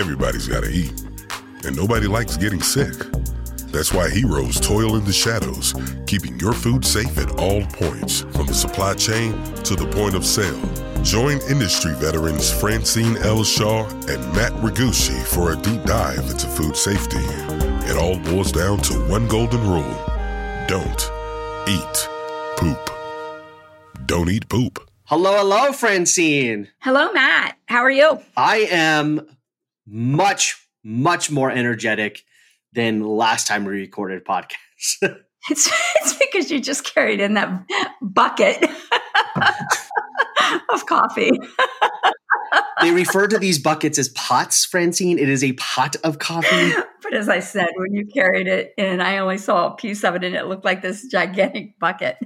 Everybody's got to eat, and nobody likes getting sick. That's why heroes toil in the shadows, keeping your food safe at all points, from the supply chain to the point of sale. Join industry veterans Francine L. Shaw and Matt Regusci for a deep dive into food safety. It all boils down to one golden rule don't eat poop. Don't eat poop. Hello, hello, Francine. Hello, Matt. How are you? I am much, much more energetic than last time we recorded podcast. it's, it's because you just carried in that bucket of coffee. they refer to these buckets as pots, Francine. It is a pot of coffee. But as I said, when you carried it in, I only saw a piece of it and it looked like this gigantic bucket.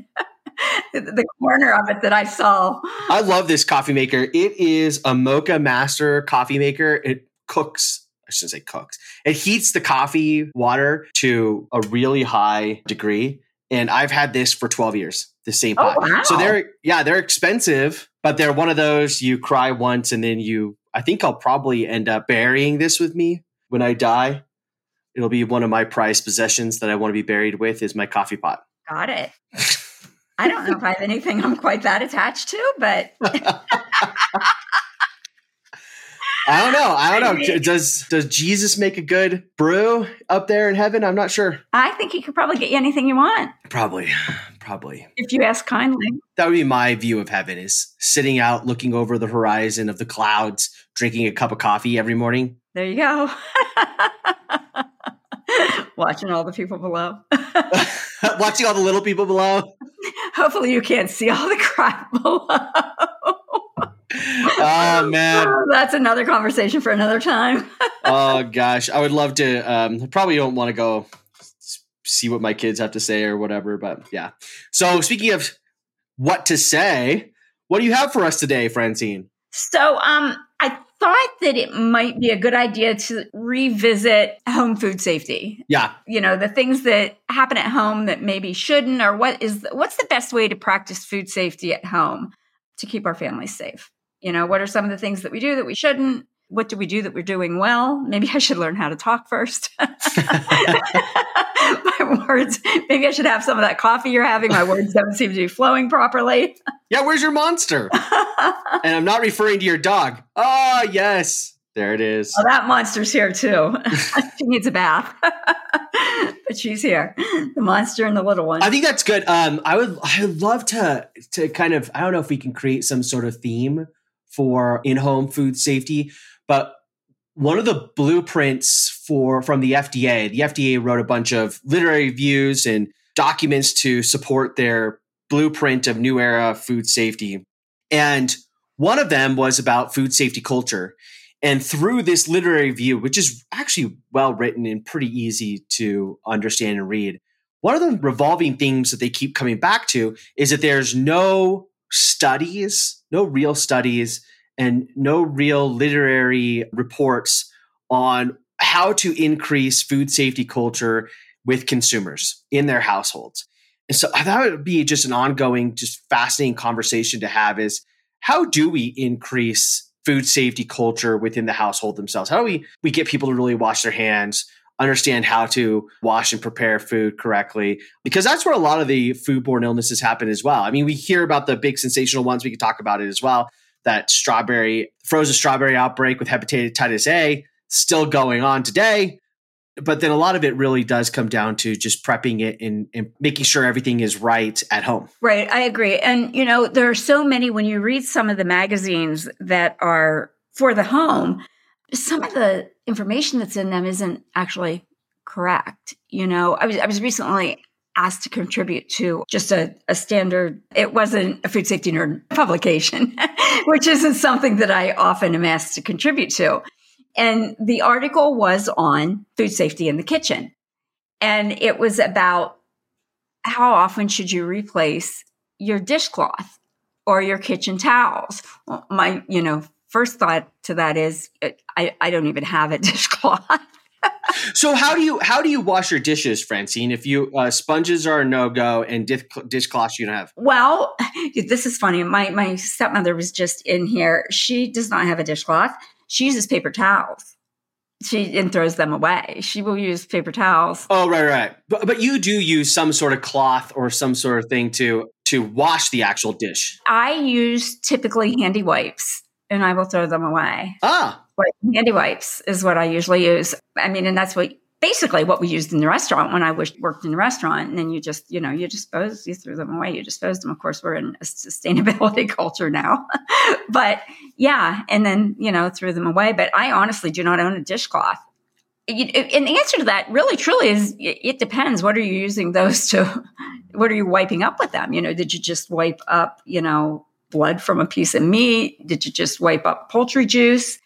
the corner of it that I saw. I love this coffee maker. It is a Moccamaster coffee maker. It cooks I shouldn't say cooks. It heats the coffee water to a really high degree. And I've had this for 12 years, the same oh, pot. Oh, wow. So they're, yeah, they're expensive, but they're one of those you cry once and then you, I think I'll probably end up burying this with me when I die. It'll be one of my prized possessions that I want to be buried with is my coffee pot. Got it. I don't know if I have anything I'm quite that attached to, but I don't know. I don't know. Does does Jesus make a good brew up there in heaven? I'm not sure. I think he could probably get you anything you want. Probably. Probably. If you ask kindly. That would be my view of heaven is sitting out looking over the horizon of the clouds, drinking a cup of coffee every morning. There you go. Watching all the people below. Watching all the little people below. Hopefully you can't see all the crap below oh man, that's another conversation for another time. oh gosh, I would love to. Um, probably don't want to go see what my kids have to say or whatever, but yeah. So speaking of what to say, what do you have for us today, Francine? So, um, I thought that it might be a good idea to revisit home food safety. Yeah. You know, the things that happen at home that maybe shouldn't or what is what's the best way to practice food safety at home to keep our families safe? You know, what are some of the things that we do that we shouldn't? What do we do that we're doing well? Maybe I should learn how to talk first. my words, maybe I should have some of that coffee you're having. My words don't seem to be flowing properly. Yeah, where's your monster? and I'm not referring to your dog. Oh, yes. There it is. Oh, that monster's here too. she needs a bath. but she's here. The monster and the little one. I think that's good. Um, I would I would love to to kind of I don't know if we can create some sort of theme for in-home food safety. But one of the blueprints for from the FDA, the FDA wrote a bunch of literary reviews and documents to support their blueprint of new era food safety. And one of them was about food safety culture. And through this literary review, which is actually well written and pretty easy to understand and read, one of the revolving themes that they keep coming back to is that there's no studies, no real studies, and no real literary reports on how to increase food safety culture with consumers in their households. And so that would be just an ongoing, just fascinating conversation to have is how do we increase food safety culture within the household themselves? How do we, we get people to really wash their hands, understand how to wash and prepare food correctly because that's where a lot of the foodborne illnesses happen as well. I mean, we hear about the big sensational ones. We can talk about it as well. That strawberry, frozen strawberry outbreak with hepatitis A still going on today. But then a lot of it really does come down to just prepping it and, and making sure everything is right at home. Right. I agree. And, you know, there are so many, when you read some of the magazines that are for the home, some of the information that's in them isn't actually correct. You know, I was I was recently asked to contribute to just a, a standard it wasn't a food safety nerd publication which isn't something that i often am asked to contribute to. And the article was on food safety in the kitchen. And it was about how often should you replace your dishcloth or your kitchen towels? My you know first thought to that is I, I don't even have a dishcloth. so how do you how do you wash your dishes, Francine? If you uh, sponges are a no go and dish, dishcloths you don't have. Well, this is funny. My my stepmother was just in here. She does not have a dishcloth. She uses paper towels. she and throws them away. She will use paper towels. Oh, right, right. But but you do use some sort of cloth or some sort of thing to to wash the actual dish. I use typically handy wipes and I will throw them away. Ah. But handy wipes is what I usually use. I mean, and that's what basically what we used in the restaurant when I worked in the restaurant. And then you just, you know, you dispose, you threw them away, you dispose them. Of course, we're in a sustainability culture now, but yeah. And then, you know, threw them away. But I honestly do not own a dishcloth. And the answer to that really truly is it depends. What are you using those to? What are you wiping up with them? You know, did you just wipe up, you know, blood from a piece of meat? Did you just wipe up poultry juice?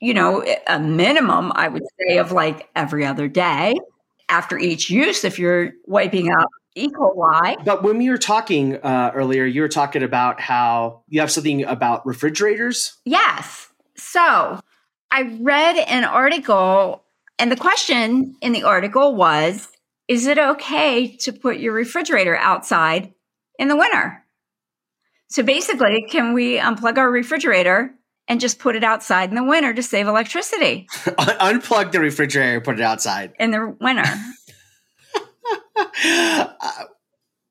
you know, a minimum, I would say, of like every other day after each use if you're wiping out E. coli. But when we were talking uh, earlier, you were talking about how you have something about refrigerators. Yes. So I read an article, and the question in the article was Is it okay to put your refrigerator outside in the winter? So basically, can we unplug our refrigerator and just put it outside in the winter to save electricity. Unplug the refrigerator, and put it outside in the winter. uh,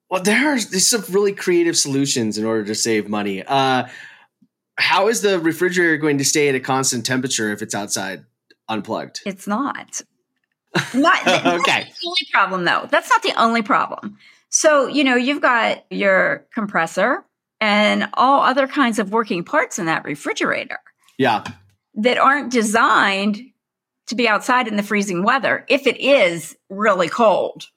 well, there are there's some really creative solutions in order to save money. Uh, how is the refrigerator going to stay at a constant temperature if it's outside unplugged? It's not. Not okay. the only problem though. That's not the only problem. So, you know, you've got your compressor, and all other kinds of working parts in that refrigerator. Yeah. That aren't designed to be outside in the freezing weather. If it is really cold,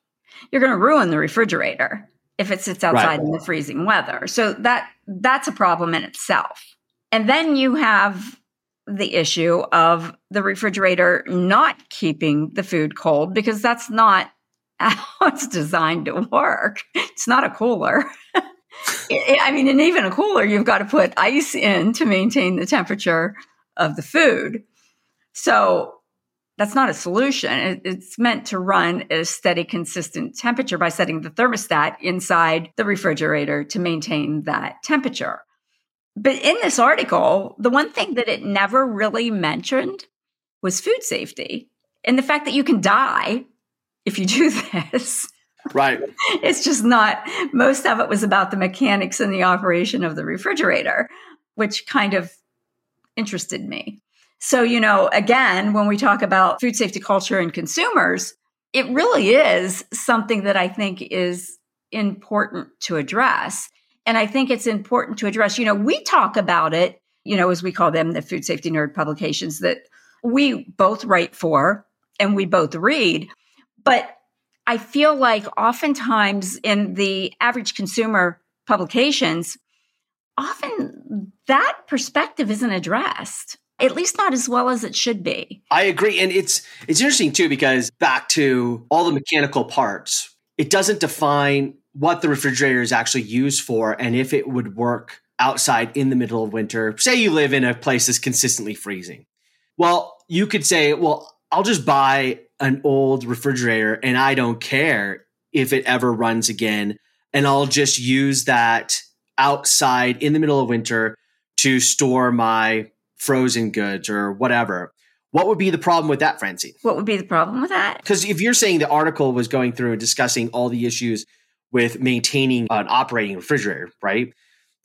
you're going to ruin the refrigerator if it sits outside right. in the freezing weather. So that that's a problem in itself. And then you have the issue of the refrigerator not keeping the food cold because that's not how it's designed to work. It's not a cooler. I mean, and even a cooler, you've got to put ice in to maintain the temperature of the food. So that's not a solution. It's meant to run at a steady, consistent temperature by setting the thermostat inside the refrigerator to maintain that temperature. But in this article, the one thing that it never really mentioned was food safety and the fact that you can die if you do this. Right. it's just not, most of it was about the mechanics and the operation of the refrigerator, which kind of interested me. So, you know, again, when we talk about food safety culture and consumers, it really is something that I think is important to address. And I think it's important to address, you know, we talk about it, you know, as we call them, the food safety nerd publications that we both write for and we both read. But I feel like oftentimes in the average consumer publications, often that perspective isn't addressed at least not as well as it should be. I agree and it's it's interesting too because back to all the mechanical parts, it doesn't define what the refrigerator is actually used for and if it would work outside in the middle of winter. Say you live in a place that's consistently freezing. Well, you could say, well, I'll just buy an old refrigerator and I don't care if it ever runs again. And I'll just use that outside in the middle of winter to store my frozen goods or whatever. What would be the problem with that, Francine? What would be the problem with that? Because if you're saying the article was going through and discussing all the issues with maintaining an operating refrigerator, right?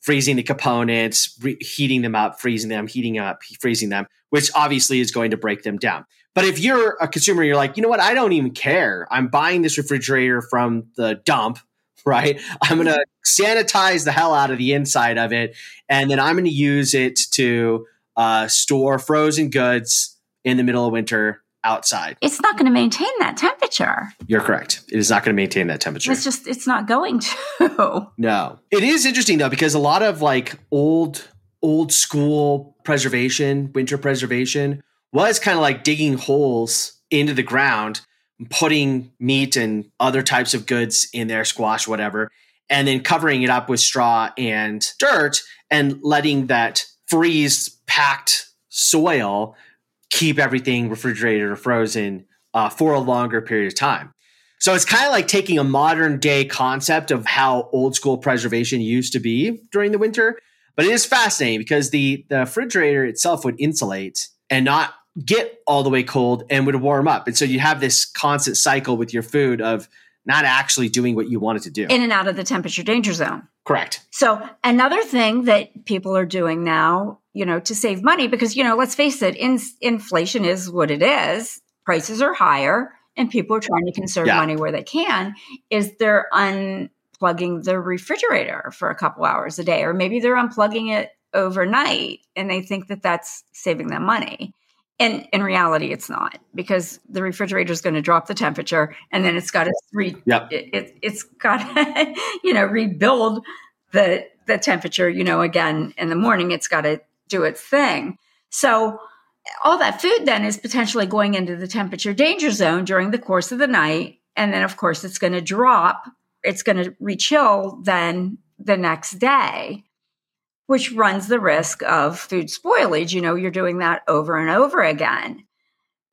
Freezing the components, re- heating them up, freezing them, heating up, freezing them, which obviously is going to break them down. But if you're a consumer, you're like, you know what? I don't even care. I'm buying this refrigerator from the dump, right? I'm going to sanitize the hell out of the inside of it. And then I'm going to use it to uh, store frozen goods in the middle of winter outside. It's not going to maintain that temperature. You're correct. It is not going to maintain that temperature. It's just, it's not going to. No. It is interesting though, because a lot of like old, old school preservation, winter preservation, was kind of like digging holes into the ground, putting meat and other types of goods in there, squash, whatever, and then covering it up with straw and dirt and letting that freeze packed soil keep everything refrigerated or frozen uh, for a longer period of time. So it's kind of like taking a modern day concept of how old school preservation used to be during the winter. But it is fascinating because the, the refrigerator itself would insulate and not get all the way cold and would warm up. And so you have this constant cycle with your food of not actually doing what you wanted to do. In and out of the temperature danger zone. Correct. So another thing that people are doing now, you know, to save money, because, you know, let's face it, in, inflation is what it is. Prices are higher and people are trying to conserve yeah. money where they can, is they're unplugging the refrigerator for a couple hours a day, or maybe they're unplugging it overnight and they think that that's saving them money. And in reality, it's not because the refrigerator is going to drop the temperature and then it's got to re, it, it, it's got to, you know, rebuild the, the temperature, you know, again in the morning, it's got to do its thing. So all that food then is potentially going into the temperature danger zone during the course of the night. And then of course it's going to drop. It's going to rechill then the next day which runs the risk of food spoilage. You know, you're doing that over and over again.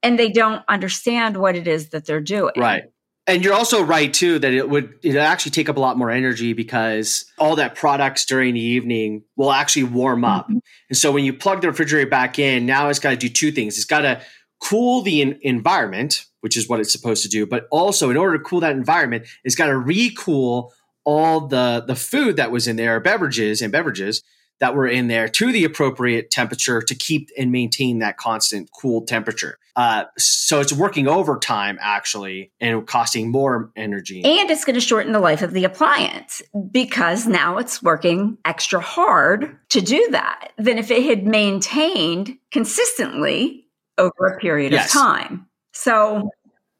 And they don't understand what it is that they're doing. Right. And you're also right too that it would it actually take up a lot more energy because all that products during the evening will actually warm up. Mm-hmm. And so when you plug the refrigerator back in, now it's got to do two things. It's got to cool the in- environment, which is what it's supposed to do, but also in order to cool that environment, it's got to recool all the the food that was in there, beverages and beverages that were in there to the appropriate temperature to keep and maintain that constant cool temperature. Uh, so it's working overtime actually and costing more energy. And it's going to shorten the life of the appliance because now it's working extra hard to do that than if it had maintained consistently over a period yes. of time. So,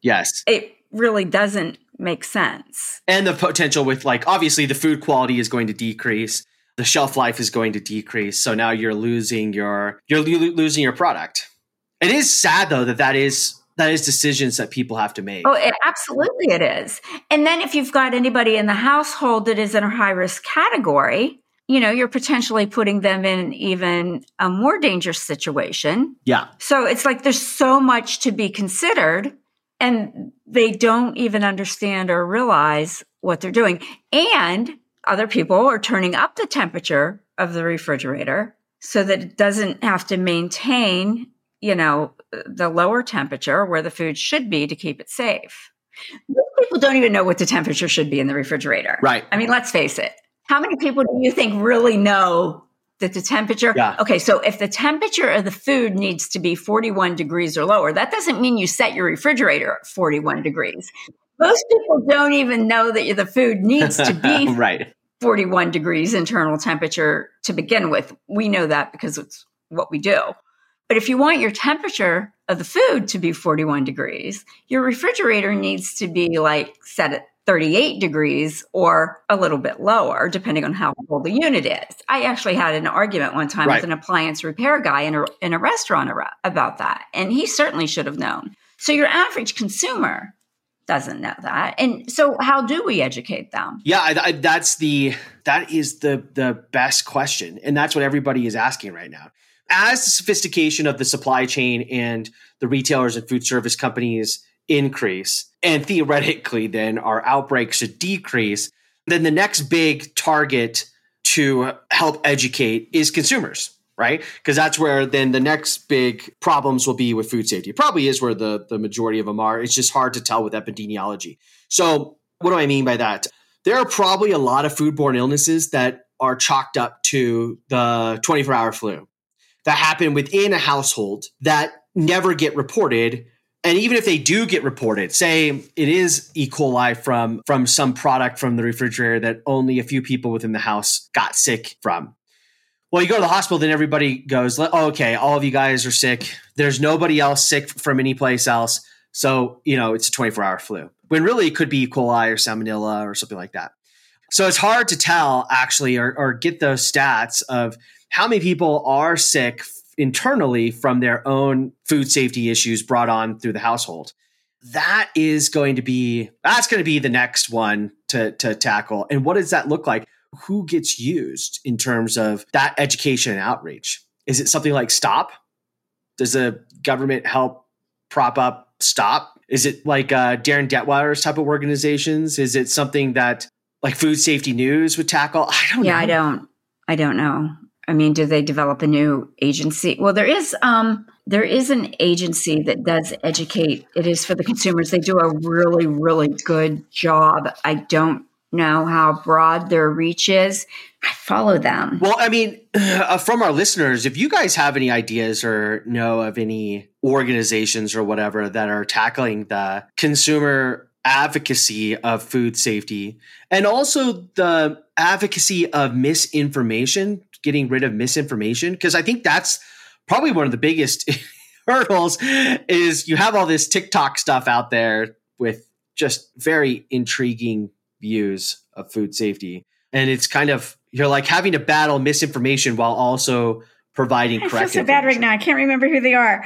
yes, it really doesn't make sense. And the potential with like obviously the food quality is going to decrease the shelf life is going to decrease. So now you're losing your you're lo- losing your product. It is sad though that that is that is decisions that people have to make. Oh, it, absolutely it is. And then if you've got anybody in the household that is in a high risk category, you know, you're potentially putting them in even a more dangerous situation. Yeah. So it's like there's so much to be considered and they don't even understand or realize what they're doing. And other people are turning up the temperature of the refrigerator so that it doesn't have to maintain, you know, the lower temperature where the food should be to keep it safe. Most people don't even know what the temperature should be in the refrigerator. Right. I mean, let's face it. How many people do you think really know that the temperature? Yeah. Okay, so if the temperature of the food needs to be 41 degrees or lower, that doesn't mean you set your refrigerator at 41 degrees. Most people don't even know that the food needs to be right. 41 degrees internal temperature to begin with. We know that because it's what we do. But if you want your temperature of the food to be 41 degrees, your refrigerator needs to be like set at 38 degrees or a little bit lower, depending on how cold the unit is. I actually had an argument one time right. with an appliance repair guy in a, in a restaurant about that, and he certainly should have known. So, your average consumer doesn't know that. And so how do we educate them? Yeah I, I, that's the that is the the best question. And that's what everybody is asking right now. As the sophistication of the supply chain and the retailers and food service companies increase and theoretically then our outbreaks should decrease then the next big target to help educate is consumers right? Because that's where then the next big problems will be with food safety. It probably is where the, the majority of them are. It's just hard to tell with epidemiology. So, what do I mean by that? There are probably a lot of foodborne illnesses that are chalked up to the 24 hour flu that happen within a household that never get reported. And even if they do get reported, say it is E. coli from, from some product from the refrigerator that only a few people within the house got sick from well, you go to the hospital, then everybody goes, oh, okay, all of you guys are sick. There's nobody else sick from any place else. So, you know, it's a 24 hour flu when really it could be E. coli or salmonella or something like that. So it's hard to tell actually or, or get those stats of how many people are sick internally from their own food safety issues brought on through the household. That is going to be that's going to be the next one to to tackle. And what does that look like? Who gets used in terms of that education and outreach? Is it something like STOP? Does the government help prop up STOP? Is it like uh, Darin Detwiler's type of organizations? Is it something that like Food Safety News would tackle? I don't yeah, know. I don't. I don't know. I mean, do they develop a new agency? Well, there is um, there is an agency that does educate. It is for the consumers. They do a really, really good job. I don't know how broad their reach is. I follow them. Well, I mean, uh, from our listeners, if you guys have any ideas or know of any organizations or whatever that are tackling the consumer advocacy of food safety and also the advocacy of misinformation, getting rid of misinformation, because I think that's probably one of the biggest hurdles is you have all this TikTok stuff out there with just very intriguing views of food safety. And it's kind of you're like having to battle misinformation while also providing correct. I feel so bad right now. I can't remember who they are.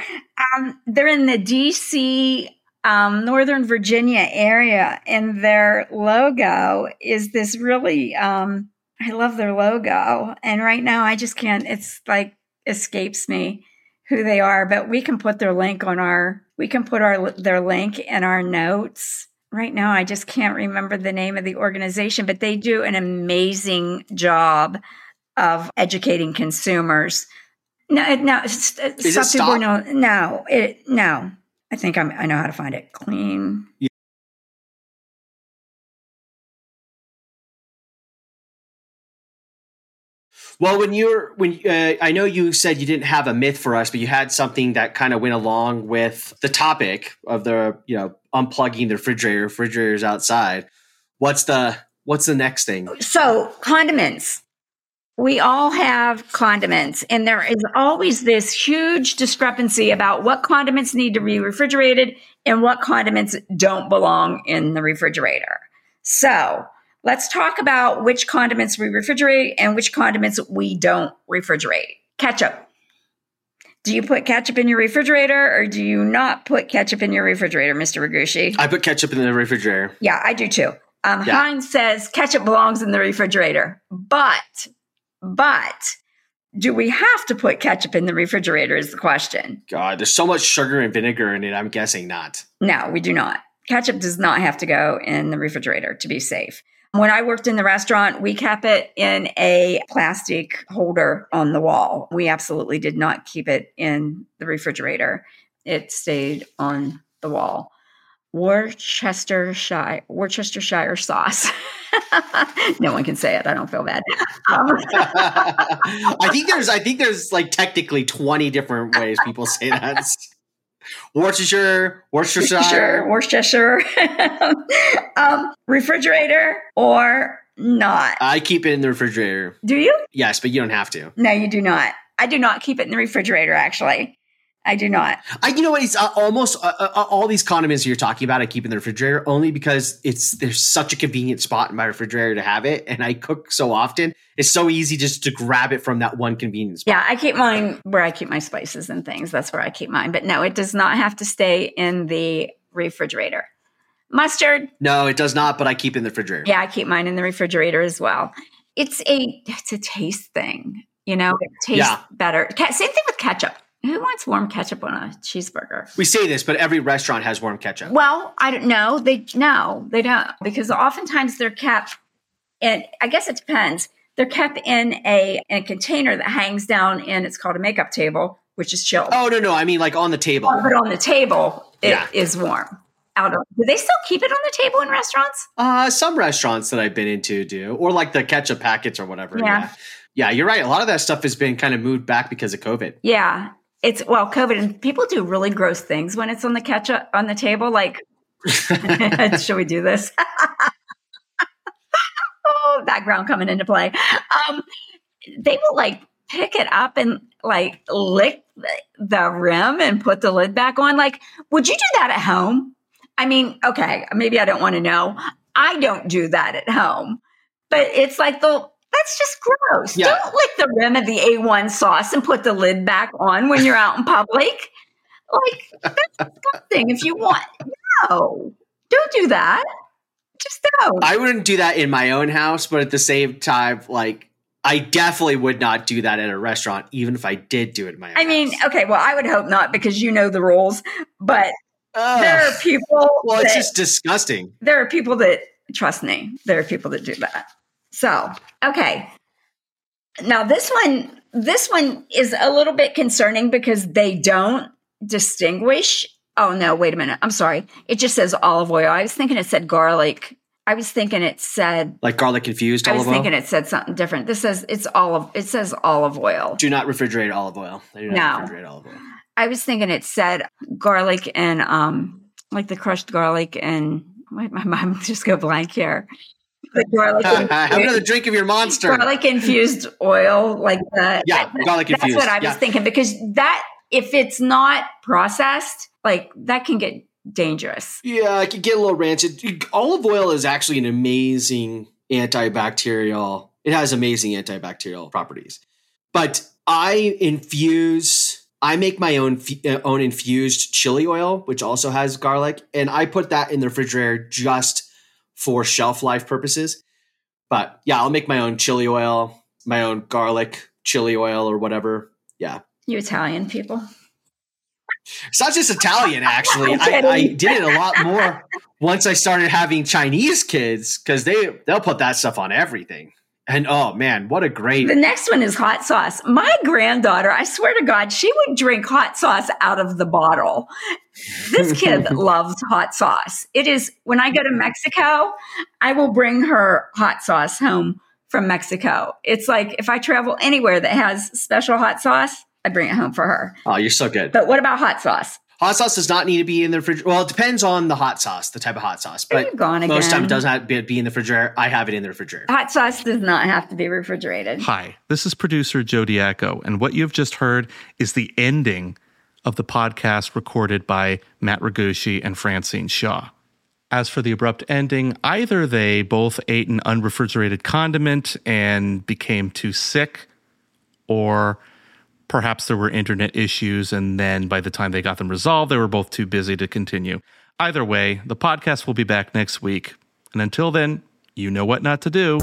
Um, they're in the DC, um, Northern Virginia area, and their logo is this really. Um, I love their logo, and right now I just can't. It's like escapes me who they are, but we can put their link on our. We can put our their link in our notes right now I just can't remember the name of the organization, but they do an amazing job of educating consumers. No, no, Is it stop? No, no, it, no. I think I'm, I know how to find it. Clean. Yeah. Well, when you're when uh, I know you said you didn't have a myth for us, but you had something that kind of went along with the topic of the you know unplugging the refrigerator, refrigerators outside. What's the what's the next thing? So condiments. We all have condiments, and there is always this huge discrepancy about what condiments need to be refrigerated and what condiments don't belong in the refrigerator. So Let's talk about which condiments we refrigerate and which condiments we don't refrigerate. Ketchup. Do you put ketchup in your refrigerator or do you not put ketchup in your refrigerator, Mr. Regusci? I put ketchup in the refrigerator. Yeah, I do too. Um, yeah. Heinz says ketchup belongs in the refrigerator, but, but do we have to put ketchup in the refrigerator is the question. God, there's so much sugar and vinegar in it. I'm guessing not. No, we do not. Ketchup does not have to go in the refrigerator to be safe. When I worked in the restaurant, we kept it in a plastic holder on the wall. We absolutely did not keep it in the refrigerator. It stayed on the wall. Worcestershire Worcestershire sauce. no one can say it. I don't feel bad. Um, I think there's I think there's like technically 20 different ways people say that. Worcestershire, Worcestershire, Worcestershire, um, refrigerator or not? I keep it in the refrigerator. Do you? Yes, but you don't have to. No, you do not. I do not keep it in the refrigerator. Actually, I do not. I, you know what? It's uh, almost uh, uh, uh, all these condiments you're talking about. I keep in the refrigerator only because it's there's such a convenient spot in my refrigerator to have it, and I cook so often. It's so easy just to grab it from that one convenience. spot. Yeah, I keep mine where I keep my spices and things. That's where I keep mine. But no, it does not have to stay in the refrigerator. Mustard? No, it does not. But I keep in the refrigerator. Yeah, I keep mine in the refrigerator as well. It's a it's a taste thing. You know, it tastes yeah. better. Same thing with ketchup. Who wants warm ketchup on a cheeseburger? We say this, but every restaurant has warm ketchup. Well, I don't know. They no, they don't because oftentimes they're kept and I guess it depends. They're kept in a in a container that hangs down and it's called a makeup table, which is chilled. Oh no, no, I mean like on the table. Oh, but on the table it yeah. is warm. Out of do they still keep it on the table in restaurants? Uh some restaurants that I've been into do. Or like the ketchup packets or whatever. Yeah. yeah. Yeah, you're right. A lot of that stuff has been kind of moved back because of COVID. Yeah it's well covid and people do really gross things when it's on the ketchup on the table like should we do this? Oh background coming into play. Um, they will like pick it up and like lick the rim and put the lid back on. Like would you do that at home? I mean okay maybe i don't want to know. I don't do that at home. But it's like the that's just gross. Yeah. Don't lick the rim of the A1 sauce and put the lid back on when you're out in public. Like, that's disgusting. If you want, no, don't do that. Just don't. I wouldn't do that in my own house, but at the same time, like, I definitely would not do that at a restaurant, even if I did do it in my I house. mean, okay, well, I would hope not because you know the rules, but Ugh. there are people. Well, that, it's just disgusting. There are people that, trust me, there are people that do that. So, okay. Now this one this one is a little bit concerning because they don't distinguish. Oh no, wait a minute. I'm sorry. It just says olive oil. I was thinking it said garlic. I was thinking it said like garlic infused olive oil. I was oil. thinking it said something different. This says it's olive. It says olive oil. do not refrigerate olive oil. Do not No. refrigerate olive oil. I was thinking it said garlic and um like the crushed garlic and wait, my mom just go blank here. Garlic, Have another drink of your monster. garlic infused oil, like that. Yeah, garlic infused. That's what I was thinking because that if it's not processed, like that can get dangerous. Yeah, it could get a little rancid. Olive oil is actually an amazing antibacterial. It has amazing antibacterial properties. But I infuse. I make my own own infused chili oil, which also has garlic, and I put that in the refrigerator just for shelf life purposes. But yeah, I'll make my own chili oil, my own garlic chili oil, or whatever. Yeah, You Italian people. it's not just Italian, actually. I, I did it a lot more once I started having Chinese kids because they they'll put that stuff on everything. And oh man, what a great The next one is hot sauce. My granddaughter, I swear to God, she would drink hot sauce out of the bottle. This kid loves hot sauce. It is when I go to Mexico, I will bring her hot sauce home from Mexico. It's like if I travel anywhere that has special hot sauce, I bring it home for her. Oh, you're so good. But what about hot sauce? Hot sauce does not need to be in the refrigerator. Well, it depends on the hot sauce, the type of hot sauce. But you gone most time it doesn't have to be- be in the refrigerator. I have it in the refrigerator. Hot sauce does not have to be refrigerated. Hi, this is producer Joe Diaco, and what you've just heard is the ending of the podcast recorded by Matt Regusci and Francine Shaw. As for the abrupt ending, either they both ate an unrefrigerated condiment and became too sick, or perhaps there were internet issues, and then by the time they got them resolved, they were both too busy to continue. Either way, the podcast will be back next week. And until then, you know what not to do.